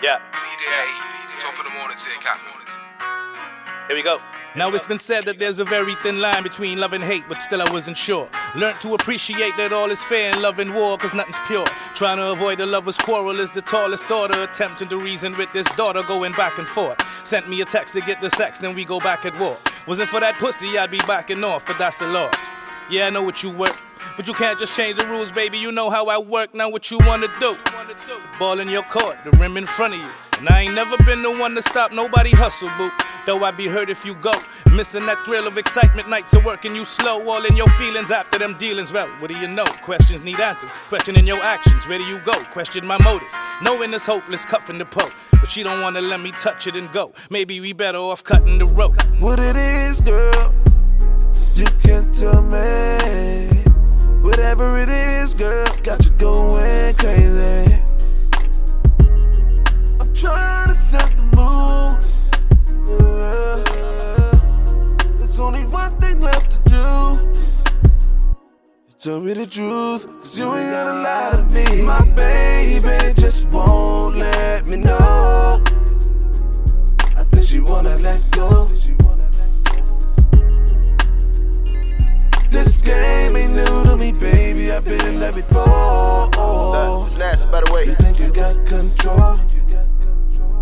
Yeah. B-Day, top of the morning, take out. Here we go. Now it's been said that there's a very thin line between love and hate, but still I wasn't sure. Learned to appreciate that all is fair in love and war, cause nothing's pure. Trying to avoid a lover's quarrel is the tallest order, attempting to reason with this daughter going back and forth. Sent me a text to get the sex, then we go back at war. Wasn't for that pussy, I'd be backing off, but that's a loss. Yeah, I know what you work. But you can't just change the rules, baby. You know how I work. Now what you wanna do? Ball in your court, the rim in front of you. And I ain't never been the one to stop nobody hustle, boo. Though I'd be hurt if you go. Missing that thrill of excitement, nights of working you slow. All in your feelings after them dealings. Well, what do you know? Questions need answers. Questioning your actions. Where do you go? Question my motives. Knowing it's hopeless, cuffing the pole. But she don't wanna let me touch it and go. Maybe we better off cutting the rope. There's only one thing left to do. Tell me the truth, cause you ain't gotta lie to me. My baby just won't let me know. I think she wanna let go. This game ain't new to me, baby. I've been there before. Look, this last better way. You think you got control?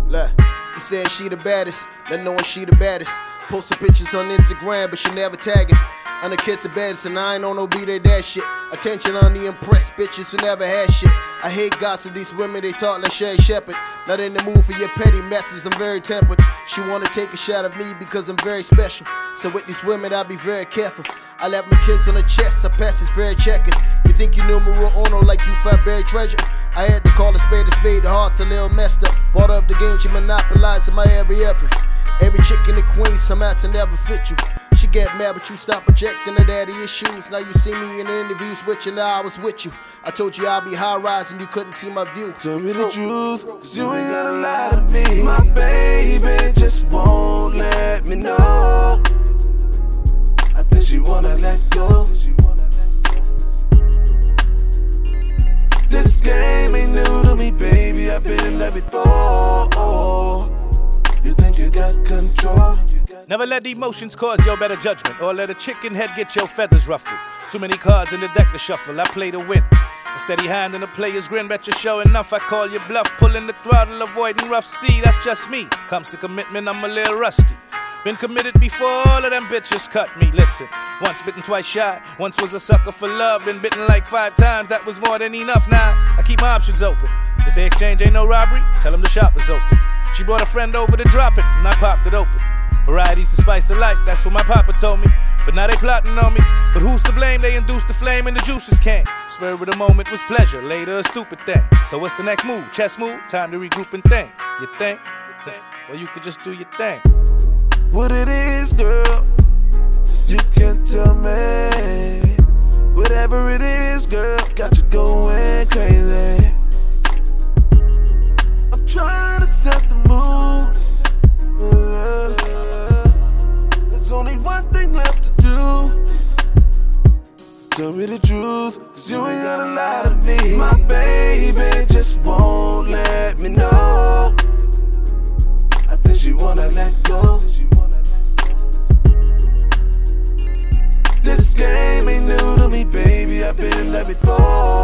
Look, he said she the baddest, not knowing she the baddest. Posting pictures on Instagram, but she never tagging. On the kiss of beds, and I ain't on no beat that shit. Attention on the impressed bitches who never had shit. I hate gossip, these women they talk like Sherri Shepherd. Not in the mood for your petty messes, I'm very tempered. She wanna take a shot of me because I'm very special. So with these women, I'll be very careful. I left my kids on the chest, I pass is very checking. You think you numero uno like you find buried treasure? I had to call a spade a spade, the heart's a little messed up. Bought up the game, she monopolizing my every effort. Every chick in the queen, somehow to never fit you. She get mad, but you stop projecting her daddy issues. Now you see me in interviews with you, now I was with you. I told you I'd be high rising, you couldn't see my view. Tell me the truth, cause you ain't gotta lie to me. My baby just won't let me know. I think she wanna let go. Never let emotions cause your better judgment, or let a chicken head get your feathers ruffled. Too many cards in the deck to shuffle, I play to win. A steady hand and a player's grin, bet you're show enough. I call you bluff, pulling the throttle, avoiding rough sea. That's just me. Comes to commitment, I'm a little rusty. Been committed before all of them bitches cut me. Listen, once bitten, twice shy. Once was a sucker for love, been bitten like five times. That was more than enough. Now I keep my options open. They say exchange ain't no robbery. Tell them the shop is open. She brought a friend over to drop it, and I popped it open. Variety's the spice of life, that's what my papa told me. But now they plotting on me. But who's to blame? They induced the flame and the juices came. Spur of the moment was pleasure, later a stupid thing. So what's the next move? Chess move? Time to regroup and think. You think? Well, you could just do your thing. What it is, girl, you can tell me. Whatever it is, girl, Tell me the truth, cause you ain't gotta lie to me. My baby just won't let me know. I think she wanna let go. This game ain't new to me, baby. I've been there before.